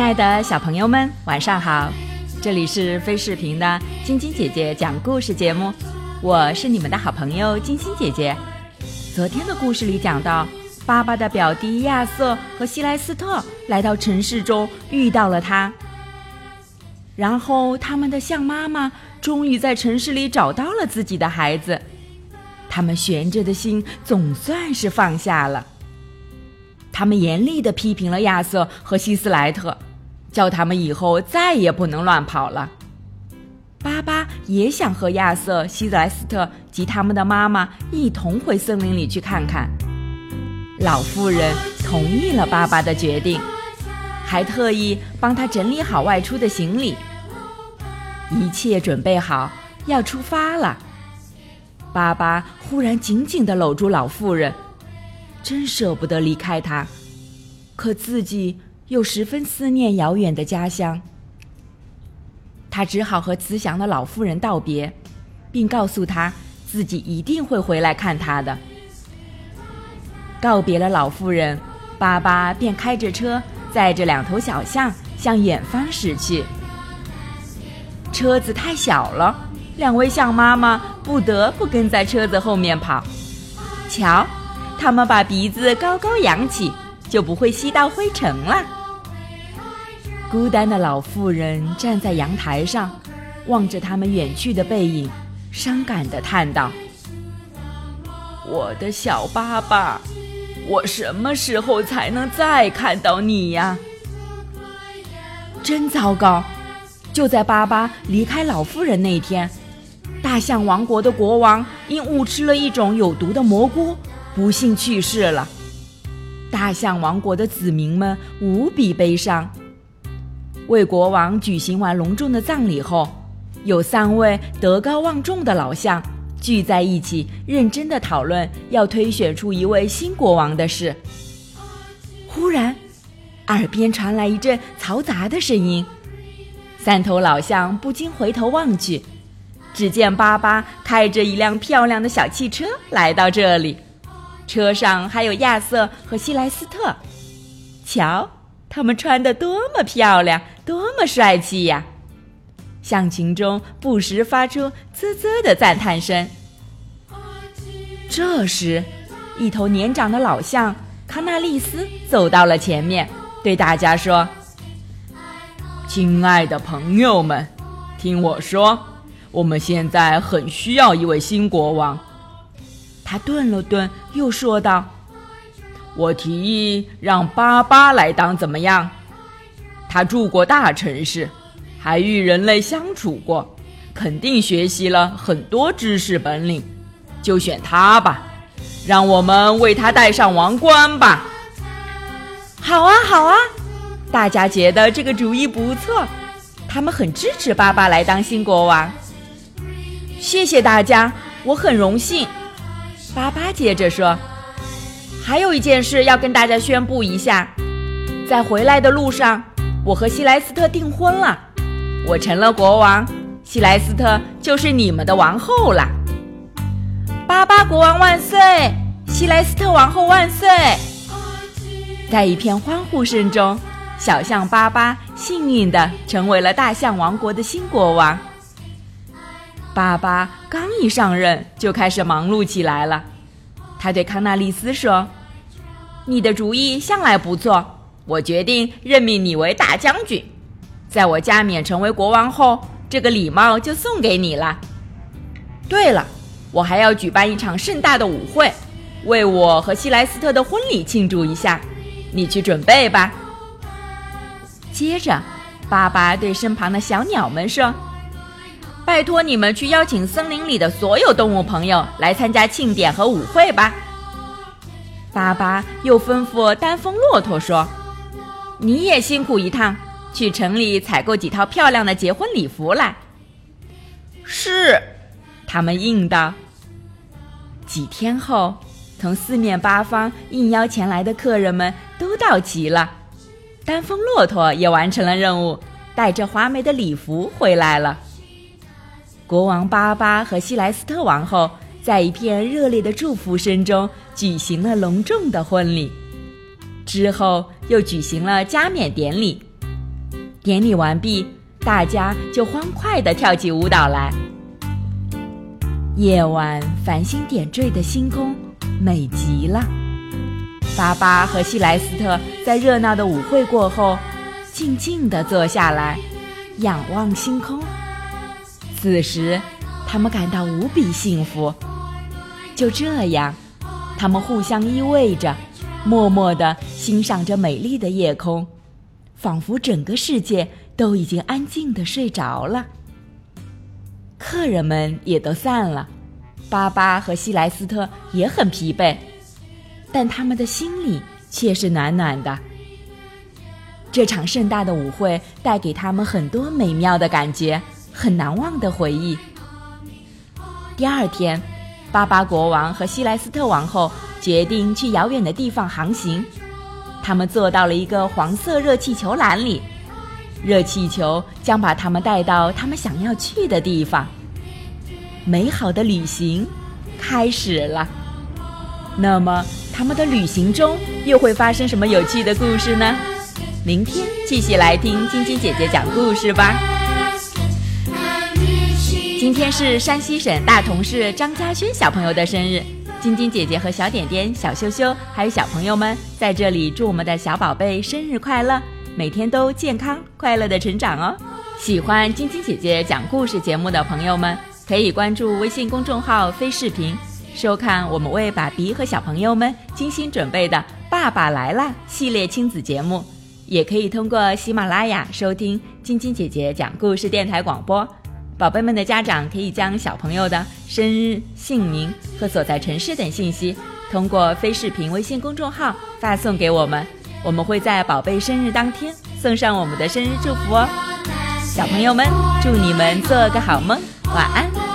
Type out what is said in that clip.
亲爱的小朋友们，晚上好！这里是飞视频的晶晶姐姐讲故事节目，我是你们的好朋友晶晶姐姐。昨天的故事里讲到，爸爸的表弟亚瑟和希莱斯特来到城市中，遇到了他。然后，他们的象妈妈终于在城市里找到了自己的孩子，他们悬着的心总算是放下了。他们严厉地批评了亚瑟和希斯莱特，叫他们以后再也不能乱跑了。巴巴也想和亚瑟、希莱斯特及他们的妈妈一同回森林里去看看。老妇人同意了巴巴的决定，还特意帮他整理好外出的行李。一切准备好，要出发了。巴巴忽然紧紧地搂住老妇人。真舍不得离开他，可自己又十分思念遥远的家乡。他只好和慈祥的老妇人道别，并告诉他自己一定会回来看他的。告别了老妇人，巴巴便开着车，载着两头小象向远方驶去。车子太小了，两位象妈妈不得不跟在车子后面跑。瞧。他们把鼻子高高扬起，就不会吸到灰尘了。孤单的老妇人站在阳台上，望着他们远去的背影，伤感地叹道：“我的小爸爸，我什么时候才能再看到你呀？”真糟糕！就在巴巴离开老妇人那天，大象王国的国王因误吃了一种有毒的蘑菇。不幸去世了，大象王国的子民们无比悲伤。为国王举行完隆重的葬礼后，有三位德高望重的老象聚在一起，认真的讨论要推选出一位新国王的事。忽然，耳边传来一阵嘈杂的声音，三头老象不禁回头望去，只见巴巴开着一辆漂亮的小汽车来到这里。车上还有亚瑟和希莱斯特，瞧，他们穿的多么漂亮，多么帅气呀！象群中不时发出啧啧的赞叹声。这时，一头年长的老象康纳利斯走到了前面，对大家说：“亲爱的朋友们，听我说，我们现在很需要一位新国王。”他顿了顿，又说道：“我提议让巴巴来当，怎么样？他住过大城市，还与人类相处过，肯定学习了很多知识本领，就选他吧。让我们为他戴上王冠吧。”好啊，好啊！大家觉得这个主意不错，他们很支持巴巴来当新国王。谢谢大家，我很荣幸。巴巴接着说：“还有一件事要跟大家宣布一下，在回来的路上，我和希莱斯特订婚了，我成了国王，希莱斯特就是你们的王后了。”巴巴国王万岁！希莱斯特王后万岁！在一片欢呼声中，小象巴巴幸运地成为了大象王国的新国王。巴巴刚一上任，就开始忙碌起来了。他对康纳利斯说：“你的主意向来不错，我决定任命你为大将军。在我加冕成为国王后，这个礼帽就送给你了。对了，我还要举办一场盛大的舞会，为我和希莱斯特的婚礼庆祝一下。你去准备吧。”接着，爸爸对身旁的小鸟们说。拜托你们去邀请森林里的所有动物朋友来参加庆典和舞会吧。巴巴又吩咐丹峰骆驼说：“你也辛苦一趟，去城里采购几套漂亮的结婚礼服来。”是，他们应道。几天后，从四面八方应邀前来的客人们都到齐了，丹峰骆驼也完成了任务，带着华美的礼服回来了。国王巴巴和西莱斯特王后在一片热烈的祝福声中举行了隆重的婚礼，之后又举行了加冕典礼。典礼完毕，大家就欢快地跳起舞蹈来。夜晚繁星点缀的星空，美极了。巴巴和西莱斯特在热闹的舞会过后，静静地坐下来，仰望星空。此时，他们感到无比幸福。就这样，他们互相依偎着，默默地欣赏着美丽的夜空，仿佛整个世界都已经安静地睡着了。客人们也都散了，巴巴和西莱斯特也很疲惫。但他们的心里却是暖暖的。这场盛大的舞会带给他们很多美妙的感觉，很难忘的回忆。第二天，巴巴国王和西莱斯特王后决定去遥远的地方航行。他们坐到了一个黄色热气球篮里，热气球将把他们带到他们想要去的地方。美好的旅行开始了。那么。他们的旅行中又会发生什么有趣的故事呢？明天继续来听晶晶姐姐讲故事吧。今天是山西省大同市张家轩小朋友的生日，晶晶姐姐和小点点、小羞羞还有小朋友们在这里祝我们的小宝贝生日快乐，每天都健康快乐的成长哦。喜欢晶晶姐姐讲故事节目的朋友们，可以关注微信公众号“飞视频”。收看我们为爸比和小朋友们精心准备的《爸爸来了》系列亲子节目，也可以通过喜马拉雅收听晶晶姐姐讲故事电台广播。宝贝们的家长可以将小朋友的生日、姓名和所在城市等信息通过非视频微信公众号发送给我们，我们会在宝贝生日当天送上我们的生日祝福哦。小朋友们，祝你们做个好梦，晚安。